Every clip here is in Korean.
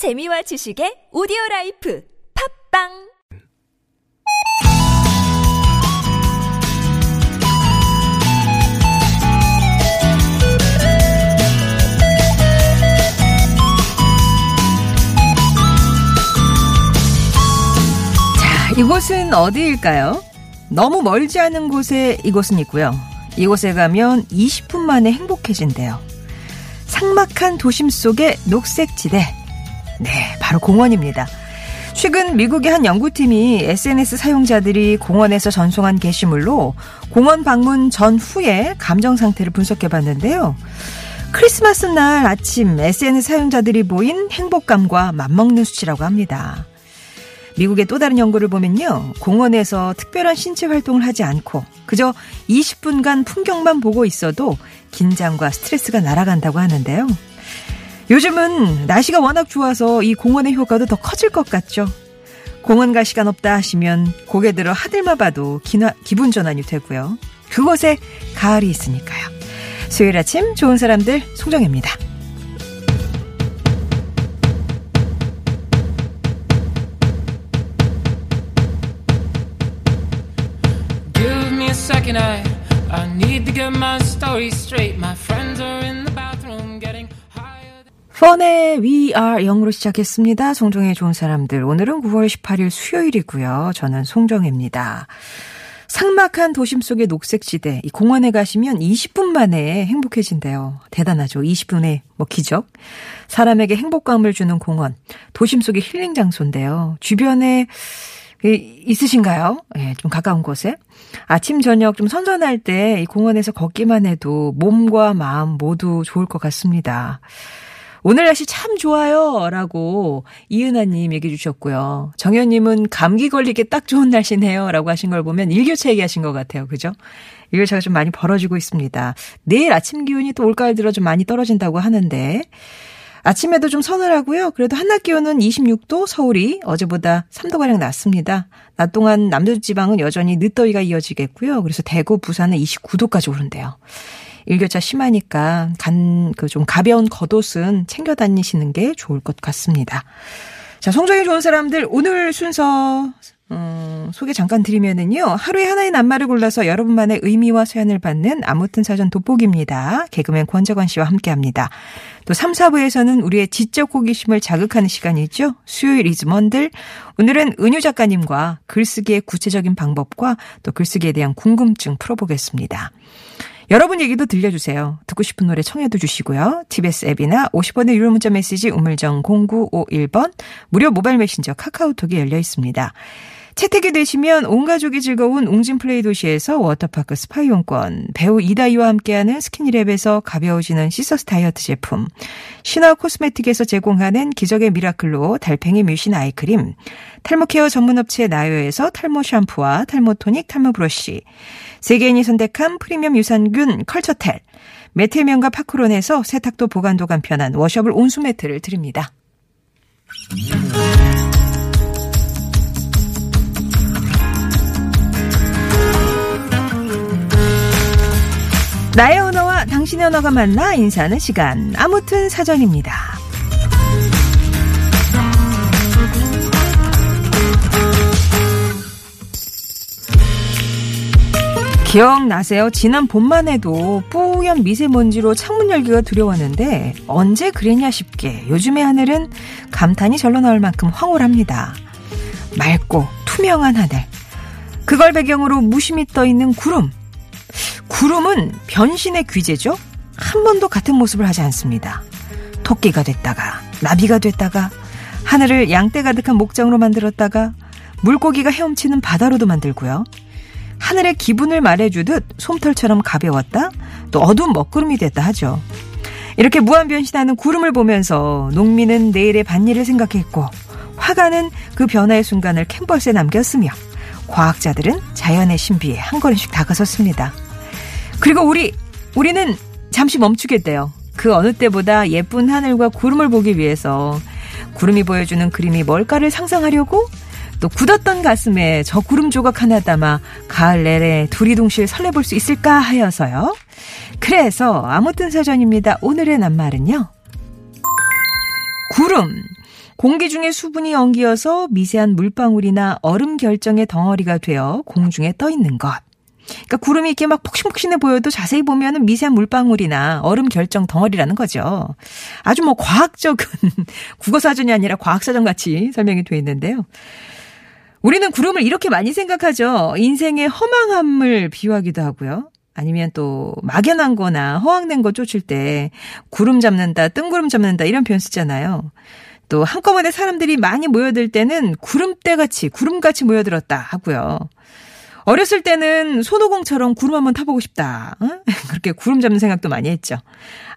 재미와 지식의 오디오 라이프 팟빵 자, 이곳은 어디일까요? 너무 멀지 않은 곳에 이곳은 있고요. 이곳에 가면 20분 만에 행복해진대요. 삭막한 도심 속의 녹색지대. 네, 바로 공원입니다. 최근 미국의 한 연구팀이 SNS 사용자들이 공원에서 전송한 게시물로 공원 방문 전후의 감정 상태를 분석해 봤는데요. 크리스마스 날 아침 SNS 사용자들이 보인 행복감과 맞먹는 수치라고 합니다. 미국의 또 다른 연구를 보면요. 공원에서 특별한 신체 활동을 하지 않고 그저 20분간 풍경만 보고 있어도 긴장과 스트레스가 날아간다고 하는데요. 요즘은 날씨가 워낙 좋아서 이 공원의 효과도 더 커질 것 같죠. 공원 갈 시간 없다 하시면 고개 들어 하늘만 봐도 기나, 기분 전환이 되고요. 그곳에 가을이 있으니까요. 수요일 아침 좋은 사람들 are 펀의 We Are 영으로 시작했습니다. 송정의 좋은 사람들. 오늘은 9월 18일 수요일이고요. 저는 송정혜입니다. 삭막한 도심 속의 녹색지대, 이 공원에 가시면 20분 만에 행복해진대요. 대단하죠. 20분의 뭐 기적. 사람에게 행복감을 주는 공원. 도심 속의 힐링 장소인데요. 주변에 이- 있으신가요? 예, 좀 가까운 곳에. 아침, 저녁 좀 선선할 때 이 공원에서 걷기만 해도 몸과 마음 모두 좋을 것 같습니다. 오늘 날씨 참 좋아요. 라고 이은하님 얘기해 주셨고요. 정현님은 감기 걸리게 딱 좋은 날씨네요. 라고 하신 걸 보면 일교차 얘기하신 것 같아요. 그죠? 일교차가 좀 많이 벌어지고 있습니다. 내일 아침 기온이 또 올가을 들어 좀 많이 떨어진다고 하는데, 아침에도 좀 서늘하고요. 그래도 한낮 기온은 26도, 서울이 어제보다 3도가량 낮습니다. 낮 동안 남도지방은 여전히 늦더위가 이어지겠고요. 그래서 대구, 부산은 29도까지 오른대요. 일교차 심하니까 간, 그 좀 가벼운 겉옷은 챙겨 다니시는 게 좋을 것 같습니다. 자, 성적이 좋은 사람들 오늘 순서 음, 소개 잠깐 드리면은요. 하루에 하나의 낱말을 골라서 여러분만의 의미와 사연을 받는 아무튼 사전 돋보기입니다. 개그맨 권재관 씨와 함께 합니다. 또 3, 4부에서는 우리의 지적 호기심을 자극하는 시간이죠. 수요일 이즈먼들. 오늘은 은유 작가님과 글쓰기의 구체적인 방법과 또 글쓰기에 대한 궁금증 풀어보겠습니다. 여러분 얘기도 들려주세요. 듣고 싶은 노래 청해도 주시고요. TBS 앱이나 50원의 유료 문자 메시지 우물정 0951번 무료 모바일 메신저 카카오톡이 열려 있습니다. 채택이 되시면 온 가족이 즐거운 웅진 플레이 도시에서 워터파크 스파 이용권, 배우 이다희와 함께하는 스키니랩에서 가벼워지는 시서스 다이어트 제품, 신화 코스메틱에서 제공하는 기적의 미라클로 달팽이 뮤신 아이크림, 탈모 care 전문업체 나요에서 탈모 샴푸와 탈모 토닉 탈모 브러쉬, 세계인이 선택한 프리미엄 유산균 컬처렐, 매트 명가 파크론에서 세탁도 보관도 간편한 washable 온수 매트를 드립니다. 나의 언어와 당신의 언어가 만나 인사하는 시간. 아무튼 사전입니다. 기억나세요? 지난 봄만 해도 뿌연 미세먼지로 창문 열기가 두려웠는데 언제 그랬냐 싶게 요즘의 하늘은 감탄이 절로 나올 만큼 황홀합니다. 맑고 투명한 하늘. 그걸 배경으로 무심히 떠 있는 구름. 구름은 변신의 귀재죠? 한 번도 같은 모습을 하지 않습니다. 토끼가 됐다가, 나비가 됐다가, 하늘을 양떼 가득한 목장으로 만들었다가, 물고기가 헤엄치는 바다로도 만들고요. 하늘의 기분을 말해주듯 솜털처럼 가벼웠다, 또 어두운 먹구름이 됐다 하죠. 이렇게 무한 변신하는 구름을 보면서 농민은 내일의 밭일을 생각했고, 화가는 그 변화의 순간을 캔버스에 남겼으며, 과학자들은 자연의 신비에 한 걸음씩 다가섰습니다. 그리고 우리, 우리는 잠시 멈추겠대요. 그 어느 때보다 예쁜 하늘과 구름을 보기 위해서 구름이 보여주는 그림이 뭘까를 상상하려고 또 굳었던 가슴에 저 구름 조각 하나 담아 가을 내내 두리둥실 설레볼 수 있을까 하여서요. 그래서 아무튼 사전입니다. 오늘의 낱말은요. 구름. 공기 중에 수분이 엉기어서 미세한 물방울이나 얼음 결정의 덩어리가 되어 공중에 떠 있는 것. 그러니까 구름이 이렇게 막 폭신폭신해 보여도 자세히 보면은 미세한 물방울이나 얼음 결정 덩어리라는 거죠. 아주 뭐 과학적인 국어사전이 아니라 과학사전 같이 설명이 돼 있는데요. 우리는 구름을 이렇게 많이 생각하죠. 인생의 허망함을 비유하기도 하고요. 아니면 또 막연한 거나 허황된 거 쫓을 때 구름 잡는다, 뜬구름 잡는다 이런 표현 쓰잖아요. 또 한꺼번에 사람들이 많이 모여들 때는 구름대 같이, 구름같이 모여들었다 하고요. 어렸을 때는 손오공처럼 구름 한번 타보고 싶다. 어? 그렇게 구름 잡는 생각도 많이 했죠.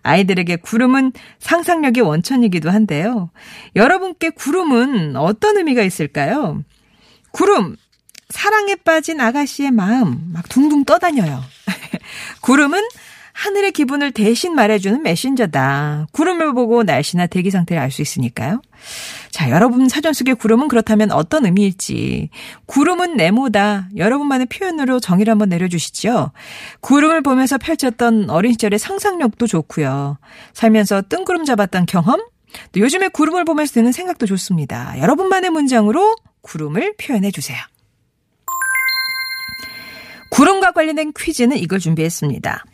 아이들에게 구름은 상상력의 원천이기도 한데요. 여러분께 구름은 어떤 의미가 있을까요? 구름, 사랑에 빠진 아가씨의 마음 막 둥둥 떠다녀요. 구름은 하늘의 기분을 대신 말해주는 메신저다. 구름을 보고 날씨나 대기 상태를 알 수 있으니까요. 자, 여러분 사전 속의 구름은 그렇다면 어떤 의미일지. 구름은 네모다. 여러분만의 표현으로 정의를 한번 내려주시죠. 구름을 보면서 펼쳤던 어린 시절의 상상력도 좋고요. 살면서 뜬구름 잡았던 경험, 또 요즘에 구름을 보면서 드는 생각도 좋습니다. 여러분만의 문장으로 구름을 표현해 주세요. 구름과 관련된 퀴즈는 이걸 준비했습니다.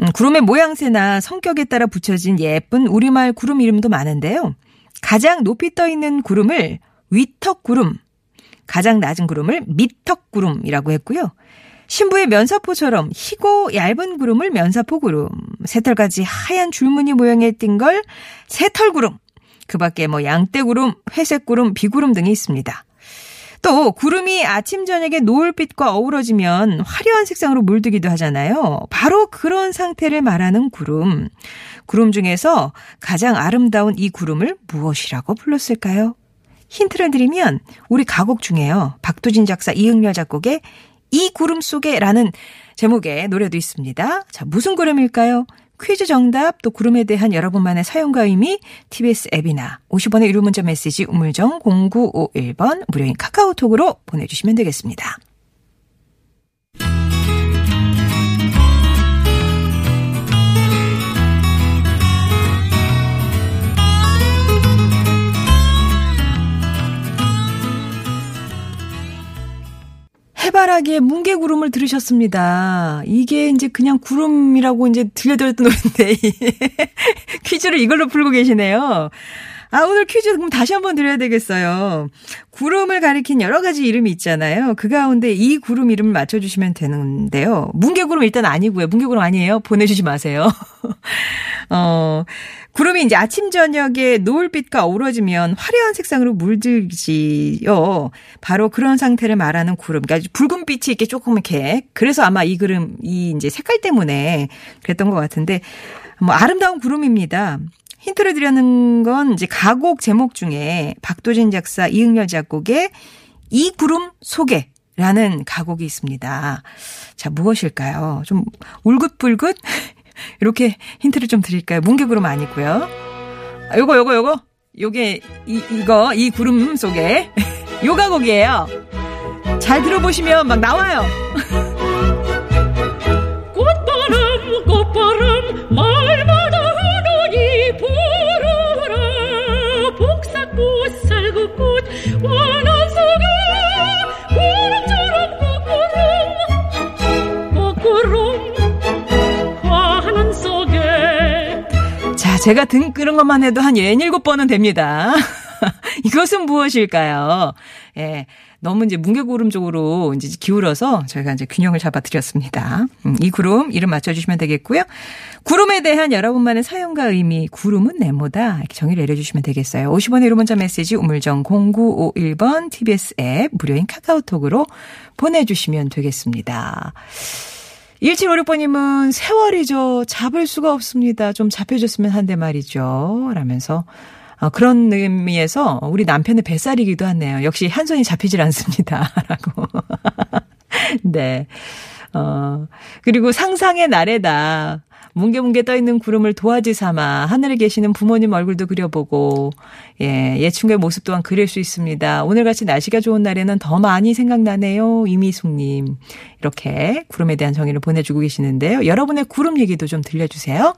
음, 구름의 모양새나 성격에 따라 붙여진 예쁜 우리말 구름 이름도 많은데요. 가장 높이 떠 있는 구름을 위턱구름, 가장 낮은 구름을 밑턱구름이라고 했고요. 신부의 면사포처럼 희고 얇은 구름을 면사포구름, 새털까지 하얀 줄무늬 모양의 띈 걸 새털구름, 그 밖에 뭐 양떼구름, 회색구름, 비구름 등이 있습니다. 또 구름이 아침 저녁에 노을빛과 어우러지면 화려한 색상으로 물들기도 하잖아요. 바로 그런 상태를 말하는 구름. 구름 중에서 가장 아름다운 이 구름을 무엇이라고 불렀을까요? 힌트를 드리면 우리 가곡 중에요. 박두진 작사 이응렬 작곡의 이 구름 속에라는 제목의 노래도 있습니다. 자, 무슨 구름일까요? 퀴즈 정답 또 구름에 대한 여러분만의 사용과 의미 TBS 앱이나 50원의 유료 문자 메시지 우물정 0951번 무료인 카카오톡으로 보내주시면 되겠습니다. 해바라기의 뭉게구름을 들으셨습니다. 이게 이제 그냥 구름이라고 이제 들려드렸던 노래인데 퀴즈를 이걸로 풀고 계시네요. 아, 오늘 퀴즈 그럼 다시 한번 드려야 되겠어요. 구름을 가리킨 여러 가지 이름이 있잖아요. 그 가운데 이 구름 이름을 맞춰주시면 되는데요. 뭉게구름 일단 아니고요. 뭉게구름 아니에요. 보내주지 마세요. 어, 구름이 이제 아침 저녁에 노을빛과 어우러지면 화려한 색상으로 물들지요. 바로 그런 상태를 말하는 구름. 그러니까 붉은 빛이 이렇게 조금 이렇게 그래서 아마 이 그름 이 이제 색깔 때문에 그랬던 것 같은데 뭐 아름다운 구름입니다. 힌트를 드리는 건 이제 가곡 제목 중에 박도진 작사 이응렬 작곡의 이 구름 속에 라는 가곡이 있습니다. 자, 무엇일까요? 좀 울긋불긋? 이렇게 힌트를 좀 드릴까요? 뭉게구름 아니고요. 아, 요거 요거 요거 요게 이 이거 이 구름 속에 요 가곡이에요. 잘 들어보시면 막 나와요. 제가 등 끄는 것만 해도 한 67번은 됩니다. 이것은 무엇일까요? 예. 너무 이제 뭉게구름 쪽으로 이제 기울어서 저희가 이제 균형을 잡아드렸습니다. 음, 이 구름 이름 맞춰주시면 되겠고요. 구름에 대한 여러분만의 사용과 의미, 구름은 네모다. 이렇게 정의를 내려주시면 되겠어요. 50원의 유료 문자 메시지 우물정 0951번 TBS 앱 무료인 카카오톡으로 보내주시면 되겠습니다. 1756번님은 세월이죠. 잡을 수가 없습니다. 좀 잡혀줬으면 한데 말이죠. 라면서 어, 그런 의미에서 우리 남편의 뱃살이기도 하네요. 역시 한 손이 잡히질 않습니다. 라고. 네. 어, 그리고 상상의 나래다. 뭉게뭉게 떠있는 구름을 도화지 삼아 하늘에 계시는 부모님 얼굴도 그려보고 예, 예충의 모습 또한 그릴 수 있습니다. 오늘같이 날씨가 좋은 날에는 더 많이 생각나네요. 이미숙님. 이렇게 구름에 대한 정의를 보내주고 계시는데요. 여러분의 구름 얘기도 좀 들려주세요.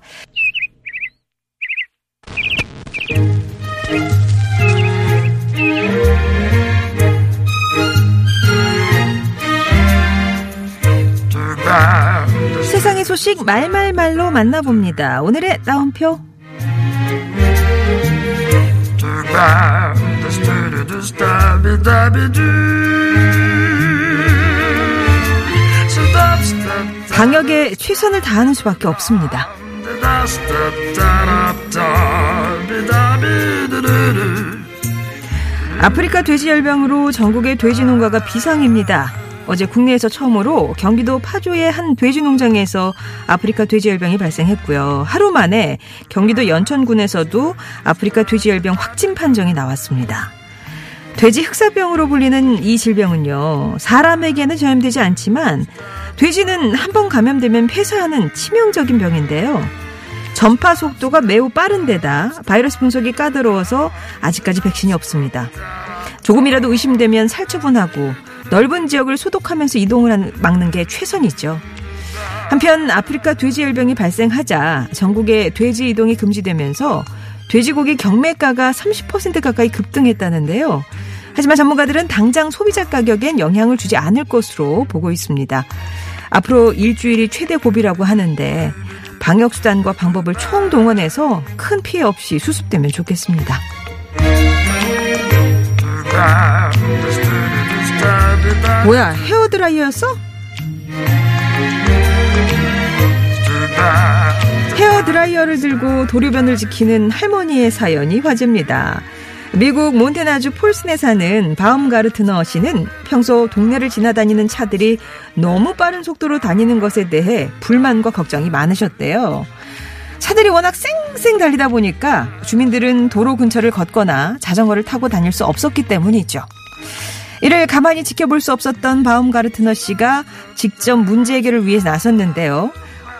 소식 말말말로 만나봅니다. 오늘의 따옴표. 방역에 최선을 다하는 수밖에 없습니다. 아프리카 돼지 열병으로 전국의 돼지 농가가 비상입니다. 어제 국내에서 처음으로 경기도 파주의 한 돼지 농장에서 아프리카 돼지열병이 발생했고요. 하루 만에 경기도 연천군에서도 아프리카 돼지열병 확진 판정이 나왔습니다. 돼지 흑사병으로 불리는 이 질병은요, 사람에게는 전염되지 않지만, 돼지는 한 번 감염되면 폐사하는 치명적인 병인데요. 전파 속도가 매우 빠른 데다 바이러스 분석이 까다로워서 아직까지 백신이 없습니다. 조금이라도 의심되면 살처분하고 넓은 지역을 소독하면서 이동을 막는 게 최선이죠. 한편 아프리카 돼지 열병이 발생하자 전국에 돼지 이동이 금지되면서 돼지고기 경매가가 30% 가까이 급등했다는데요. 하지만 전문가들은 당장 소비자 가격엔 영향을 주지 않을 것으로 보고 있습니다. 앞으로 일주일이 최대 고비라고 하는데 방역수단과 방법을 총동원해서 큰 피해 없이 수습되면 좋겠습니다. 뭐야 헤어드라이어였어? 헤어드라이어를 들고 도로변을 지키는 할머니의 사연이 화제입니다. 미국 몬테나주 폴슨에 사는 바움가르트너 씨는 평소 동네를 지나다니는 차들이 너무 빠른 속도로 다니는 것에 대해 불만과 걱정이 많으셨대요. 차들이 워낙 쌩쌩 달리다 보니까 주민들은 도로 근처를 걷거나 자전거를 타고 다닐 수 없었기 때문이죠. 이를 가만히 지켜볼 수 없었던 바움가르트너 씨가 직접 문제 해결을 위해 나섰는데요.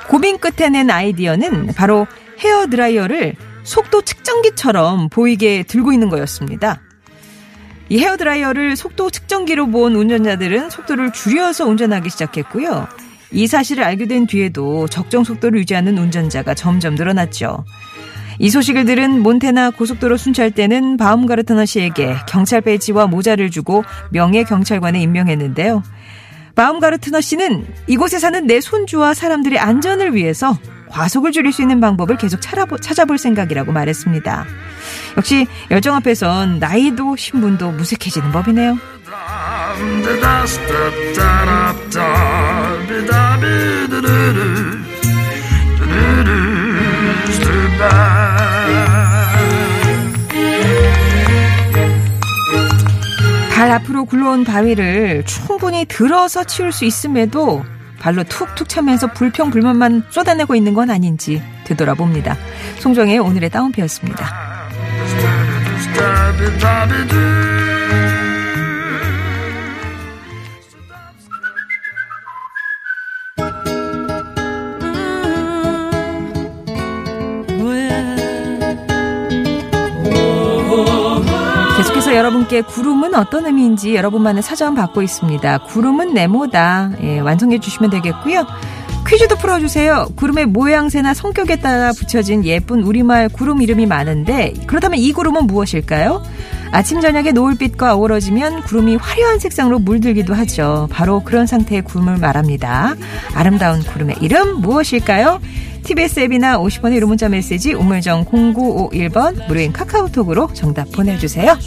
고민 끝에 낸 아이디어는 바로 헤어 드라이어를 속도 측정기처럼 보이게 들고 있는 거였습니다. 이 헤어 드라이어를 속도 측정기로 본 운전자들은 속도를 줄여서 운전하기 시작했고요. 이 사실을 알게 된 뒤에도 적정 속도를 유지하는 운전자가 점점 늘어났죠. 이 소식을 들은 몬테나 고속도로 순찰대는 바움가르트너 씨에게 경찰 배지와 모자를 주고 명예 경찰관에 임명했는데요. 바움가르트너 씨는 이곳에 사는 내 손주와 사람들의 안전을 위해서 과속을 줄일 수 있는 방법을 계속 찾아볼 생각이라고 말했습니다. 역시 열정 앞에선 나이도 신분도 무색해지는 법이네요. 발 앞으로 굴러온 바위를 충분히 들어서 치울 수 있음에도 발로 툭툭 차면서 불평불만만 쏟아내고 있는 건 아닌지 되돌아봅니다. 송정의 오늘의 다운표였습니다. 계속해서 여러분께 구름은 어떤 의미인지 여러분만의 사전 받고 있습니다. 구름은 네모다. 예, 완성해 주시면 되겠고요. 퀴즈도 풀어주세요. 구름의 모양새나 성격에 따라 붙여진 예쁜 우리말 구름 이름이 많은데 그렇다면 이 구름은 무엇일까요? 아침 저녁에 노을빛과 어우러지면 구름이 화려한 색상으로 물들기도 하죠. 바로 그런 상태의 구름을 말합니다. 아름다운 구름의 이름 무엇일까요? TBS 앱이나 50번의 유료 문자 메시지 우물정 0951번 무료인 카카오톡으로 정답 보내주세요.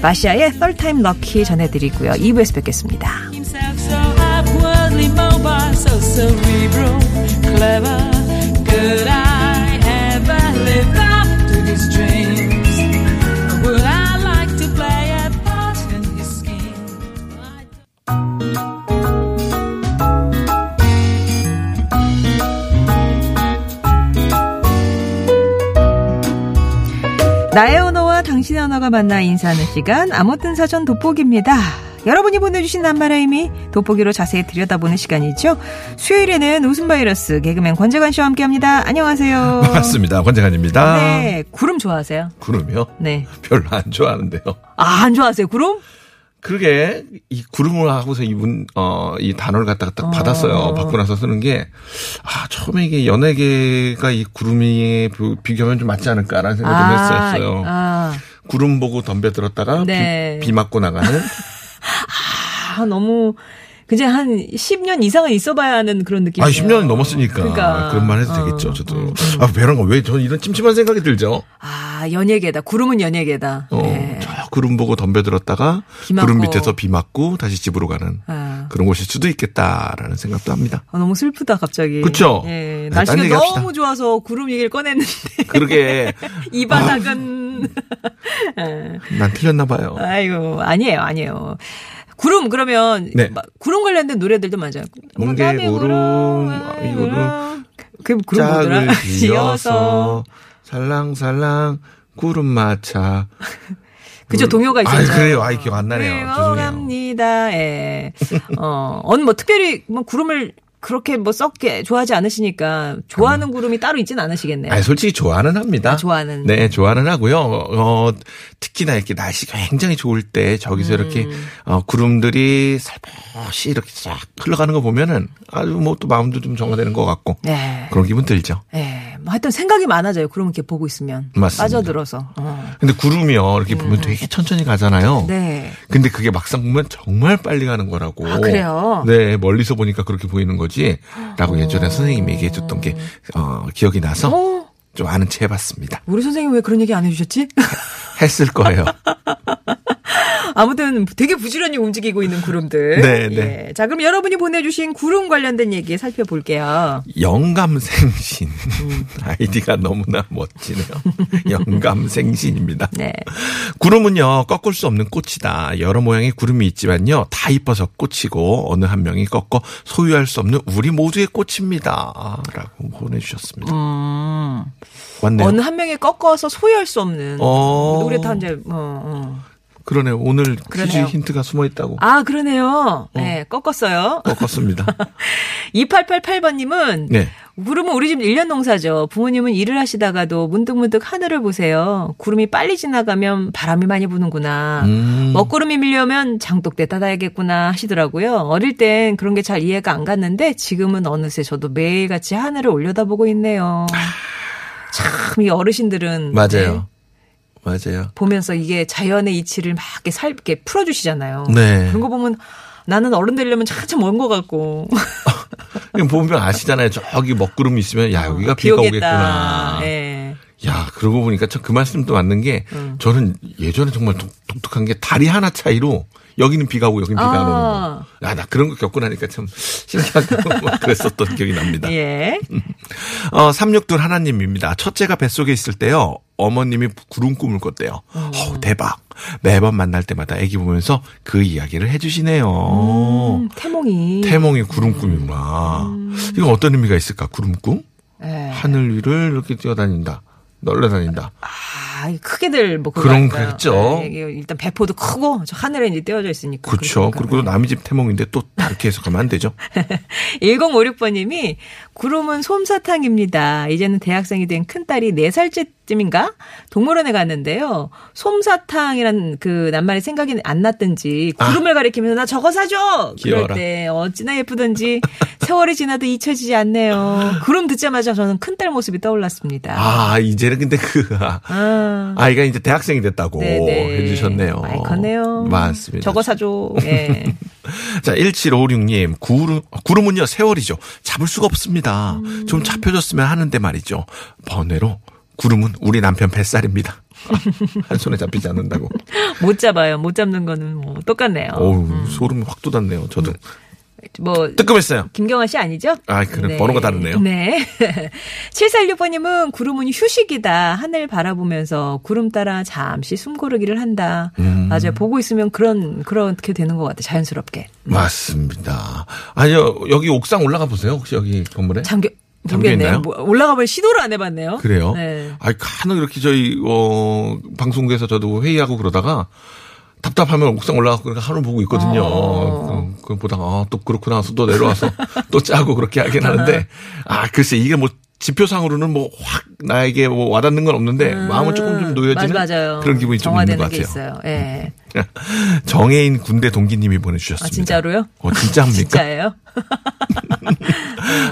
마시아의 Third Time Lucky 전해드리고요. 2부에서 뵙겠습니다. 언어가 만나 인사하는 시간 아무튼 사전 돋보기입니다. 여러분이 보내주신 낱말의 의미 돋보기로 자세히 들여다보는 시간이죠. 수요일에는 웃음 바이러스 개그맨 권재관 씨와 함께합니다. 안녕하세요. 반갑습니다. 권재관입니다. 네, 구름 좋아하세요? 구름이요? 네. 별로 안 좋아하는데요. 아, 안 좋아하세요, 구름? 그러게 이 구름을 하고서 이분 어 이 단어를 갖다가 딱 받았어요. 받고 나서 쓰는 게 아 처음에 이게 연예계가 이 구름이 비- 비교하면 좀 맞지 않을까라는 생각 좀 했었어요. 아, 구름 보고 덤벼 들었다가 네. 비, 비 맞고 나가는 아, 너무 그냥 한 10년 이상은 있어봐야 하는 그런 느낌. 아, 10년이 넘었으니까. 그러니까. 그런 말 해도 어, 되겠죠, 저도. 음, 아, 배란 거 왜 저는 이런 찜찜한 생각이 들죠? 아, 연예계다. 구름은 연예계다. 어, 네. 저 구름 보고 덤벼들었다가. 구름 밑에서 비 맞고 다시 집으로 가는 아. 그런 곳일 수도 있겠다라는 생각도 합니다. 아, 너무 슬프다, 갑자기. 그쵸? 예, 네, 날씨가 너무 합시다. 좋아서 구름 얘기를 꺼냈는데, 그러게 이 바닥은. 예. 난 틀렸나 봐요. 아이고, 아니에요, 아니에요. 구름, 그러면, 네. 막 구름 관련된 노래들도 많아요. 뭉게 구름, 아이, 이 구름, 그 구름 뭐더라? 지어서 살랑살랑 구름 마차. 그죠, 동요가 아, 있었죠. 그래요. 아이, 기억 안 나네요. 죄송해요. 갑니다. 예. 어, 언뭐 특별히 뭐 구름을 그렇게 뭐 썩게 좋아하지 않으시니까 좋아하는 구름이 따로 있진 않으시겠네요. 아니, 솔직히 좋아는 합니다. 아, 좋아하는. 네, 좋아는 하고요. 어, 특히나 이렇게 날씨가 굉장히 좋을 때 저기서 이렇게 음. 어, 구름들이 살포시 이렇게 쫙 흘러가는 거 보면은 아주 뭐 또 마음도 좀 정화되는 것 같고 네. 그런 기분 들죠. 예. 뭐 하여튼 생각이 많아져요. 구름 이렇게 보고 있으면. 맞습니다. 빠져들어서. 어. 근데 구름이요 이렇게 보면 되게 천천히 가잖아요. 음. 네. 근데 그게 막상 보면 정말 빨리 가는 거라고. 아, 그래요? 네, 멀리서 보니까 그렇게 보이는 거 지. 라고 예전에 선생님이 얘기해 줬던 게, 어, 기억이 나서 어, 좀 아는 체 해봤습니다. 우리 선생님 왜 그런 얘기 안 해주셨지? 했을 거예요. 아무튼 되게 부지런히 움직이고 있는 구름들. 네, 네. 예. 자, 그럼 여러분이 보내주신 구름 관련된 얘기 살펴볼게요. 영감생신. 음. 아이디가 너무나 멋지네요. 영감생신입니다. 네. 구름은요, 꺾을 수 없는 꽃이다. 여러 모양의 구름이 있지만요, 다 이뻐서 꽃이고, 어느 한 명이 꺾어 소유할 수 없는 우리 모두의 꽃입니다. 라고 보내주셨습니다. 음. 맞네요. 어느 한 명이 꺾어서 소유할 수 없는 어. 노래 탄제 어, 어. 그러네요. 오늘 퀴즈 그러네요. 힌트가 숨어 있다고. 아 그러네요. 네 꺾었어요. 꺾었습니다. 2888번님은 네. 구름은 우리 집 1년 농사죠. 부모님은 일을 하시다가도 문득문득 하늘을 보세요. 구름이 빨리 지나가면 바람이 많이 부는구나. 음. 먹구름이 밀려면 장독대 닫아야겠구나 하시더라고요. 어릴 땐 그런 게 잘 이해가 안 갔는데 지금은 어느새 저도 매일같이 하늘을 올려다보고 있네요. 참 이 어르신들은 네, 맞아요. 맞아요. 보면서 이게 자연의 이치를 막 이렇게 살, 이렇게 풀어주시잖아요. 네. 그런 거 보면 나는 어른 되려면 한참 먼 것 같고. 보면 아시잖아요. 저기 먹구름이 있으면 야 여기가 비가 오겠구나. 예. 야 그러고 보니까 참 그 말씀도 맞는 게 음. 저는 예전에 정말 독, 독특한 게 다리 하나 차이로 여기는 비가 오고 여기는 비가 안 오는 거. 아. 야, 나 그런 거 겪고 나니까 참 신기하고 막 그랬었던 기억이 납니다. 예. 어, 362 하나님입니다. 첫째가 뱃속에 있을 때요. 어머님이 구름 꿈을 꿨대요. 어우, 대박. 매번 만날 때마다 애기 보면서 그 이야기를 해주시네요. 음, 태몽이. 태몽이 구름 꿈이구나. 이건 어떤 의미가 있을까? 구름 꿈? 예. 하늘 위를 이렇게 뛰어다닌다. 널려다닌다. 아, 이 크게들 뭐 그런? 거겠죠. 예, 이게 일단 배포도 크고 저 하늘에 이제 떼어져 있으니까. 그렇죠. 그리고 남의 집 태몽인데 또 다르게 해석하면 안 되죠. 1056번님이 구름은 솜사탕입니다. 이제는 대학생이 된 큰딸이 4살째 쯤인가? 동물원에 갔는데요. 솜사탕이란 그 낱말이 생각이 안 났든지 구름을 가리키면서 나 저거 사줘! 그럴 아. 귀여워라. 때 어찌나 예쁘던지 세월이 지나도 잊혀지지 않네요. 구름 듣자마자 저는 큰딸 모습이 떠올랐습니다. 아, 이제는 근데 그, 아, 아. 아이가 이제 대학생이 됐다고 네네. 해주셨네요. 많이 컸네요. 맞습니다. 저거 사줘. 예. 자, 1756님, 구름, 구름은요, 세월이죠. 잡을 수가 없습니다. 음. 좀 잡혀줬으면 하는데 말이죠. 번외로, 구름은 우리 남편 뱃살입니다. 한 손에 잡히지 않는다고. 못 잡아요. 못 잡는 거는 뭐 똑같네요. 어우, 소름이 확 돋았네요. 저도. 뭐 뜨끔했어요. 김경아 씨 아니죠? 아, 그래. 번호가 다르네요. 네. 7416번님은 구름은 휴식이다. 하늘 바라보면서 구름 따라 잠시 숨 고르기를 한다. 음. 맞아요. 보고 있으면 그런, 그렇게 되는 것 같아요. 자연스럽게. 맞습니다. 아니요, 여기 옥상 올라가 보세요. 혹시 여기 건물에? 잠겨 모르겠네요. 뭐 올라가볼 시도를 안 해봤네요. 그래요? 네. 아이, 간혹 이렇게 저희, 어, 방송국에서 저도 회의하고 그러다가 답답하면 옥상 올라가고 그렇게 하늘 보고 있거든요. 어. 그, 그 보다가, 아, 또 그렇구나. 또 내려와서 또 짜고 그렇게 하긴 하는데, 아, 글쎄, 이게 뭐, 지표상으로는 뭐 확 나에게 뭐 와닿는 건 없는데 마음은 조금 좀 놓여지는 음. 맞- 맞아요. 그런 기분이 좀 있는 것게 같아요. 예. 정혜인 군대 동기님이 보내주셨습니다. 아, 진짜로요? 어, 진짜입니까? 진짜예요?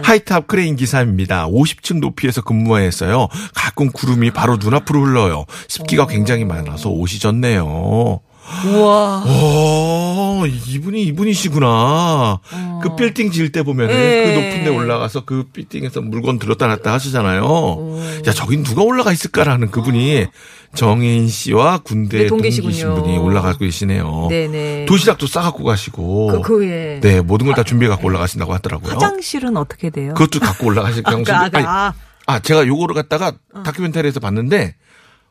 하이탑 크레인 기사입니다. 50층 높이에서 근무해서요. 가끔 구름이 바로 눈앞으로 흘러요. 습기가 굉장히 많아서 옷이 젖네요. 우와. 오, 이분이 이분이시구나. 그 빌딩 지을 때 보면은 어. 예. 그 높은 데 올라가서 그 빌딩에서 물건 들었다 놨다 하시잖아요. 야, 저긴 누가 올라가 있을까라는 그분이 정혜인 씨와 군대 네, 동기신. 분이 올라가고 계시네요. 네네. 도시락도 싸갖고 가시고. 그, 그 외에. 네, 모든 걸 다 준비해 갖고 올라가신다고 하더라고요. 화장실은 어떻게 돼요? 그것도 갖고 올라가실 경우도 아니, 아. 아, 제가 요거를 갖다가 다큐멘터리에서 봤는데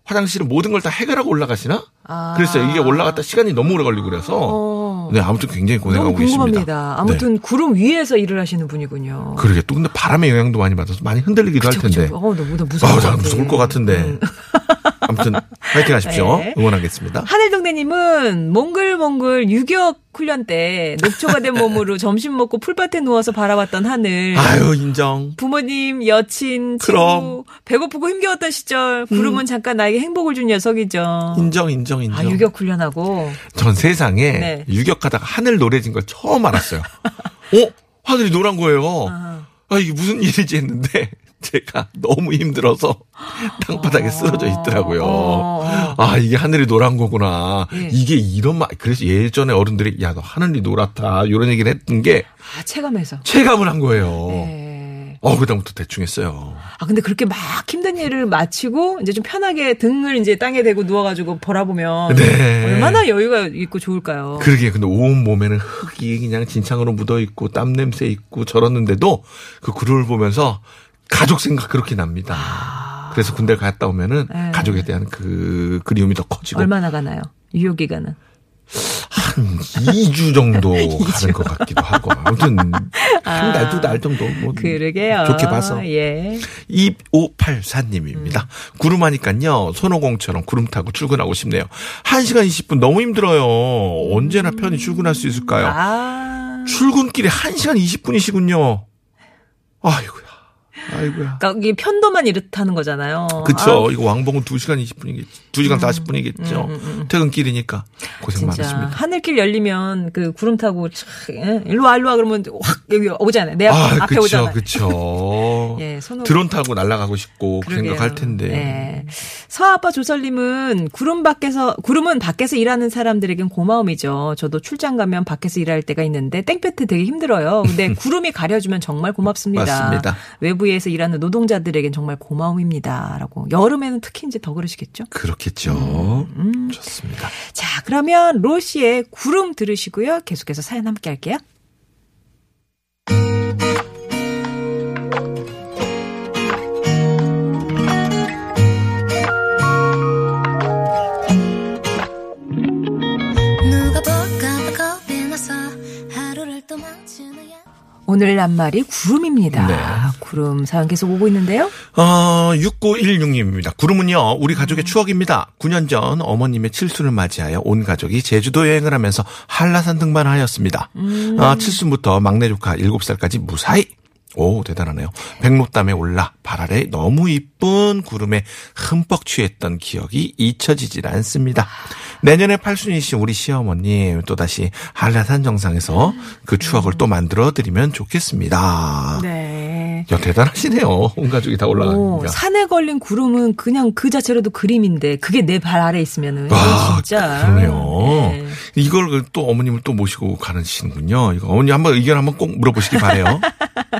화장실은 모든 걸 다 해결하고 올라가시나? 아. 그래서 이게 올라갔다 시간이 너무 오래 걸리고 그래서 어. 네, 아무튼 굉장히 너무 고생하고 계십니다. 궁금합니다. 아무튼 구름 위에서 일을 하시는 분이군요. 네. 그러게 또 근데 바람의 영향도 많이 받아서 많이 흔들리기도 그쵸, 할 텐데. 그쵸. 어, 너무, 너무 무서울 것 같아. 무서울 것 같은데. 음. 아무튼 파이팅 하십시오. 네. 응원하겠습니다. 하늘동네님은 몽글몽글 유격 훈련 때 녹초가 된 몸으로 점심 먹고 풀밭에 누워서 바라봤던 하늘. 아유, 인정. 부모님, 여친, 친구, 그럼. 배고프고 힘겨웠던 시절 구름은 잠깐 나에게 행복을 준 녀석이죠. 인정, 인정, 인정. 아 유격 훈련하고 전 세상에 네. 유격 하다가 하늘 노래진 걸 처음 알았어요. 어? 하늘이 노란 거예요. 아, 이게 무슨 일이지 했는데 제가 너무 힘들어서 땅바닥에 쓰러져 있더라고요. 어. 아, 이게 하늘이 노란 거구나. 예. 이게 이런 말, 그래서 예전에 어른들이 야, 너 하늘이 노랗다. 이런 얘기를 했던 게 아 체감해서. 체감을 한 거예요. 네. 어, 그다음부터 대충 했어요. 아 근데 그렇게 막 힘든 일을 마치고 이제 좀 편하게 등을 이제 땅에 대고 누워가지고 보라보면 네. 얼마나 여유가 있고 좋을까요? 그러게 근데 온 몸에는 흙이 그냥 진창으로 묻어 있고 땀 냄새 있고 저렀는데도 그 구름을 보면서 가족 생각 그렇게 납니다. 그래서 군대 갔다 오면은 아. 네. 가족에 대한 그 그리움이 더 커지고 얼마나 가나요? 유효 기간은? 한 2주 정도 가는 것 같기도 하고 아무튼 한달두달 정도 뭐 그러게요. 좋게 봐서 예. 2584님입니다. 구름하니까요, 손오공처럼 구름 타고 출근하고 싶네요. 1시간 20분 너무 힘들어요. 언제나 편히 출근할 수 있을까요? 아. 출근길에 1시간 20분이시군요. 아이고야. 아이고야. 그러니까 이게 편도만 이렇다는 거잖아요. 그쵸. 아, 이거 왕복은 2시간 20분이겠죠. 2시간 40분이겠죠. 퇴근길이니까 고생 음, 진짜 많으십니다. 하늘길 열리면 그 구름 타고 촥, 예? 일로 와 일로 와 그러면 확 여기 오잖아요. 내 앞, 아, 앞에 그쵸, 오잖아요. 그쵸. 예, 손으로- 드론 타고 날아가고 싶고 그. 생각할 텐데. 네. 서아빠 조설님은 구름 밖에서 구름은 밖에서 일하는 사람들에겐 고마움이죠. 저도 출장 가면 밖에서 일할 때가 있는데 땡볕에 되게 힘들어요. 근데 구름이 가려주면 정말 고맙습니다. 맞습니다. 외부에 서 일하는 노동자들에겐 정말 고마움입니다라고. 여름에는 특히 이제 더 그러시겠죠. 그렇겠죠. 음. 좋습니다. 자, 그러면 로시의 구름 들으시고요. 계속해서 사연 함께 할게요. 오늘 낱말이 구름입니다. 네. 구름 사연 계속 오고 있는데요. 어, 6916님입니다. 구름은요, 우리 가족의 추억입니다. 9년 전 어머님의 칠순을 맞이하여 온 가족이 제주도 여행을 하면서 한라산 등반하였습니다. 아, 칠순부터 막내 조카 7살까지 무사히 오, 대단하네요. 백록담에 올라 발 아래 너무 이쁜 구름에 흠뻑 취했던 기억이 잊혀지질 않습니다. 내년에 팔순이신 우리 시어머님 또다시 한라산 정상에서 그 추억을 또 만들어 드리면 좋겠습니다. 네. 야, 대단하시네요. 온 가족이 다 오, 올라가니까. 산에 걸린 구름은 그냥 그 자체로도 그림인데 그게 내 발 아래 있으면은 이거 아, 진짜 그러네요. 네. 이걸 또 어머님을 또 모시고 가시는군요. 이거 어머니 한번 의견 한번 꼭 물어보시기 바래요.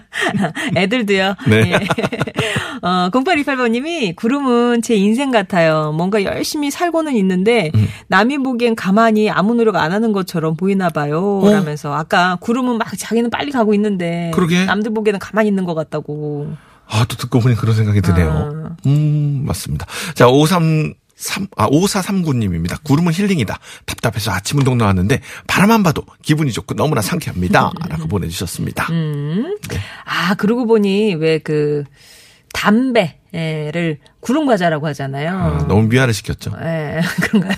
애들도요. 네. 예. 어, 0828번님이 구름은 제 인생 같아요. 뭔가 열심히 살고는 있는데 음. 남이 보기엔 가만히 아무 노력 안 하는 것처럼 보이나 봐요. 어. 라면서 아까 구름은 막 자기는 빨리 가고 있는데 그러게. 남들 보기에는 가만히 있는 것 같다고. 아, 또 듣고 보니 그런 생각이 드네요. 아. 음, 맞습니다. 자, 53, 3, 아, 5439님입니다. 구름은 힐링이다. 답답해서 아침 운동 나왔는데 바람만 봐도 기분이 좋고 너무나 상쾌합니다. 라고 보내주셨습니다. 음. 네. 아, 그러고 보니 왜 그 담배 를 구름 과자라고 하잖아요. 아, 너무 미화를 시켰죠. 예, 그런가요?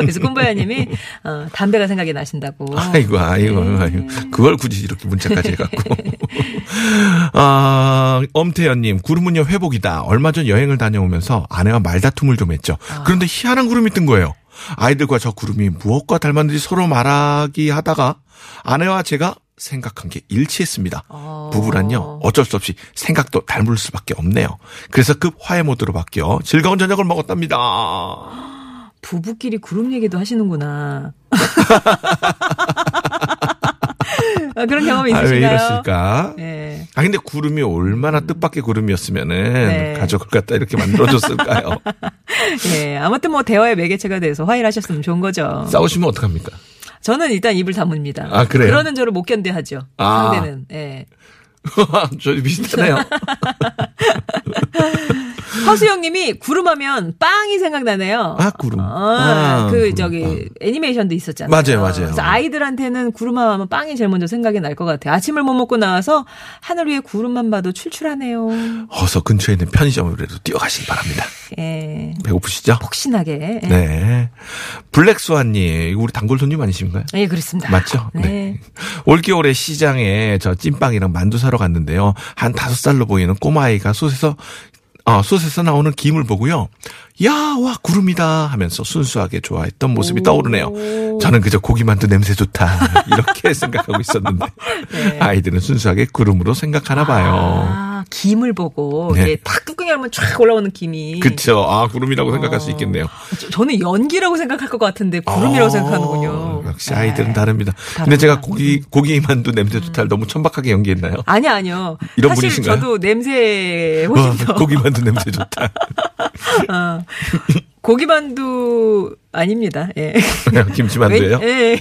그래서 꿈바야님이 어, 담배가 생각이 나신다고. 아이고, 아이고, 네. 아이고. 그걸 굳이 이렇게 문자까지 해갖고. 아, 엄태연님, 구름은요, 회복이다. 얼마 전 여행을 다녀오면서 아내와 말다툼을 좀 했죠. 그런데 희한한 구름이 뜬 거예요. 아이들과 저 구름이 무엇과 닮았는지 서로 말하기 하다가 아내와 제가 생각한 게 일치했습니다. 어. 부부란요, 어쩔 수 없이 생각도 닮을 수밖에 없네요. 그래서 급 화해 모드로 바뀌어 즐거운 저녁을 먹었답니다. 부부끼리 구름 얘기도 하시는구나. 아, 그런 경험 아, 왜 있으신가요? 이러실까? 예. 아 근데 구름이 얼마나 뜻밖의 구름이었으면은 네. 가족을 갖다 이렇게 만들어줬을까요? 예. 아무튼 뭐 대화의 매개체가 돼서 화해를 하셨으면 좋은 거죠. 싸우시면 어떡합니까? 저는 일단 입을 다뭅니다. 아, 그래요? 그러는 저를 못 견뎌하죠. 아. 상대는. 예. 저희 비슷하네요. 허수영님이 구름하면 빵이 생각나네요. 아, 구름. 아, 아, 그 구름, 저기 빵. 애니메이션도 있었잖아요. 맞아요, 맞아요. 그래서 아이들한테는 구름하면 빵이 제일 먼저 생각이 날 것 같아요. 아침을 못 먹고 나와서 하늘 위에 구름만 봐도 출출하네요. 어서 근처에 있는 편의점으로라도 뛰어가시기 바랍니다. 예. 배고프시죠? 폭신하게. 예. 네. 블랙스완님, 우리 단골 손님 아니신가요? 예, 그렇습니다. 맞죠? 네. 올겨울에 시장에 저 찐빵이랑 만두 사러 갔는데요. 한 다섯 살로 보이는 꼬마아이가 솥에서, 어, 솥에서 나오는 김을 보고요. 야, 와, 구름이다 하면서 순수하게 좋아했던 모습이 떠오르네요. 저는 그저 고기 만두 냄새 좋다. 이렇게 생각하고 있었는데. 아이들은 순수하게 구름으로 생각하나 봐요. 아, 김을 보고 네. 이게 탁 뚜껑이 열면 쫙 올라오는 김이. 그쵸. 아, 구름이라고 생각할 수 있겠네요. 저- 저는 연기라고 생각할 것 같은데 구름이라고 어, 생각하는군요. 역시 아이들은 네. 다릅니다. 근데 다르구나. 제가 고기, 고기 만두 냄새 좋다를 너무 천박하게 연기했나요? 아니 아니요. 이런 사실 분이신가요? 저도 냄새 와, 훨씬 더 고기 만두 냄새 좋다. 어. 고기 만두 아닙니다. 예. 김치 만두예요? 웬- 예.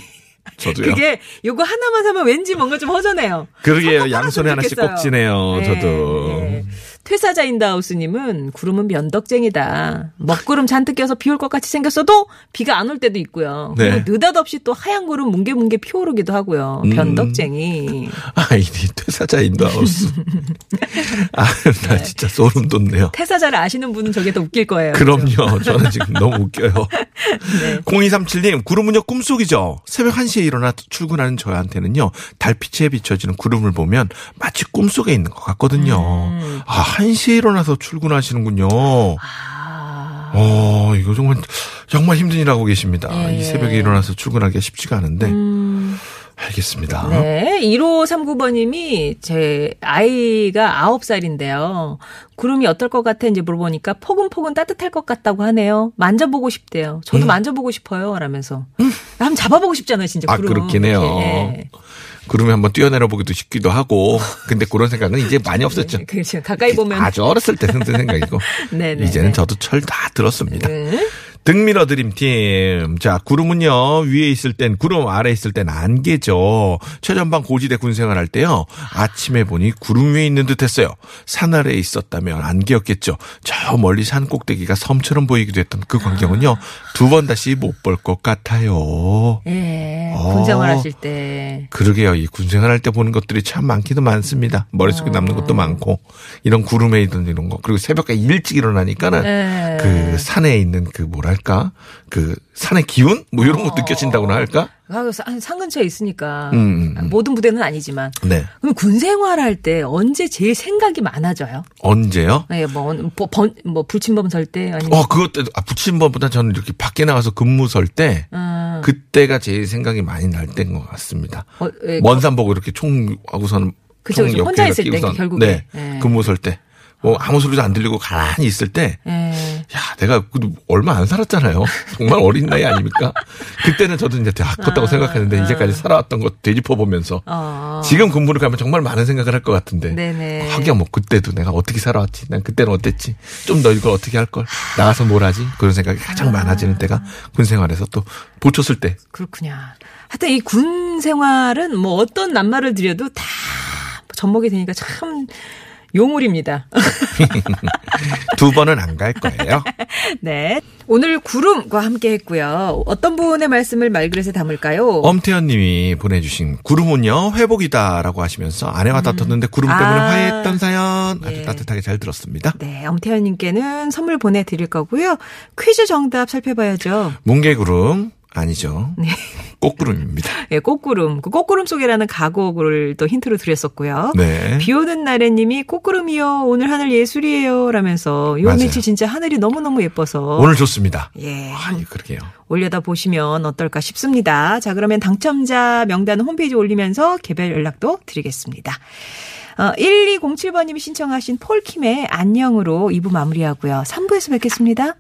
저도요. 그게 요거 하나만 사면 왠지 뭔가 좀 허전해요. 그러게요. 한 양손에 하나씩. 꼭 쥐네요. 네, 저도. 네. 퇴사자 in the house님은 구름은 변덕쟁이다. 먹구름 잔뜩 껴서 비 올 것 같이 생겼어도 비가 안 올 때도 있고요. 네. 그리고 느닷없이 또 하얀 구름 뭉게뭉게 피어오르기도 하고요. 음. 변덕쟁이. 아이디 퇴사자 in the house. 아, 나 네. 진짜 소름 돋네요. 퇴사자를 아시는 분은 저게 더 웃길 거예요. 그럼요. 저는 지금 너무 웃겨요. 네. 0237님, 구름은요, 꿈속이죠. 새벽 1시에 일어나 출근하는 저한테는요, 달빛에 비춰지는 구름을 보면 마치 꿈속에 있는 것 같거든요. 음. 아, 1시에 일어나서 출근하시는군요. 아, 어, 이거 정말, 정말 힘든 일 하고 계십니다. 예. 이 새벽에 일어나서 출근하기가 쉽지가 않은데. 음. 알겠습니다. 네. 1539번님이 제 아이가 9살인데요. 구름이 어떨 것 같아? 이제 물어보니까 포근포근 따뜻할 것 같다고 하네요. 만져보고 싶대요. 저도 만져보고 싶어요. 라면서. 한번 잡아보고 싶잖아요, 진짜. 음. 아, 구름. 그렇긴 해요. 예. 구름에 한번 뛰어내려 보기도 싶기도 하고. 근데 그런 생각은 이제 많이 없었죠. 그렇죠. 가까이 보면. 아주 어렸을 때 생각이고. 네네. 이제는 저도 철 다 들었습니다. 네. 등밀어 드림 팀. 자, 구름은요, 위에 있을 땐, 구름 아래 있을 땐 안개죠. 최전방 고지대 군생활 할 때요, 아침에 보니 구름 위에 있는 듯 했어요. 산 아래에 있었다면 안개였겠죠. 저 멀리 산 꼭대기가 섬처럼 보이기도 했던 그 광경은요, 두 번 다시 못 볼 것 같아요. 예. 어. 군생활 하실 때. 그러게요. 이 군생활 할 때 보는 것들이 참 많기도 많습니다. 머릿속에 남는 것도 많고, 이런 구름에 있던 이런 거. 그리고 새벽에 일찍 일어나니까는 네. 그 산에 있는 그 뭐 랄까 그 산의 기운 뭐 이런 거 느껴진다고나 할까? 아, 산, 산 근처에 있으니까. 음, 음. 모든 부대는 아니지만. 네. 그럼 군 생활 할 때 언제 제일 생각이 많아져요? 언제요? 예, 뭐, 뭐, 번, 뭐, 불침범 설 때, 아니면. 어 그것 때 아, 붙임번보다 저는 이렇게 밖에 나가서 근무 설때 음. 그때가 제일 생각이 많이 날 때인 것 같습니다. 어, 예, 먼산 보고 이렇게 총 하고서는 그쵸, 총. 혼자 있을 때, 결국에. 네 예. 근무 설 때. 뭐 아무 소리도 안 들리고 가만히 있을 때 예. 야, 내가 얼마 안 살았잖아요. 정말 어린 나이 아닙니까? 그때는 저도 이제 다 컸다고 생각했는데 이제까지 살아왔던 것 되짚어 보면서 어. 지금 근무를 가면 정말 많은 생각을 할 것 같은데. 네네. 하기야 뭐 그때도 내가 어떻게 살아왔지? 난 그때는 어땠지? 좀 더 이걸 어떻게 할 걸? 나가서 뭘 하지? 그런 생각이 가장 많아지는 때가 군 생활에서 또 보쳤을 때. 그렇군요. 하여튼 이 군 생활은 뭐 어떤 낱말을 드려도 다 접목이 되니까 참 요물입니다. 두 번은 안 갈 거예요. 네. 오늘 구름과 함께 했고요. 어떤 분의 말씀을 말그릇에 담을까요? 엄태현 님이 보내주신 구름은요, 회복이다라고 하시면서 아내와 다퉜는데 구름 때문에 아. 화해했던 사연 아주 예. 따뜻하게 잘 들었습니다. 네, 엄태현 님께는 선물 보내드릴 거고요. 퀴즈 정답 살펴봐야죠. 뭉게구름 아니죠. 네. 꽃구름입니다. 예, 꽃구름. 그 꽃구름 속이라는 가곡을 또 힌트로 드렸었고요. 네. 비 오는 날에 님이 꽃구름이요. 오늘 하늘 예술이에요. 라면서 요 맞아요. 며칠 진짜 하늘이 너무너무 예뻐서. 오늘 좋습니다. 예. 아, 예, 그러게요. 올려다 보시면 어떨까 싶습니다. 자, 그러면 당첨자 명단은 홈페이지 올리면서 개별 연락도 드리겠습니다. 어, 1207번님이 신청하신 폴킴의 안녕으로 2부 마무리하고요. 3부에서 뵙겠습니다.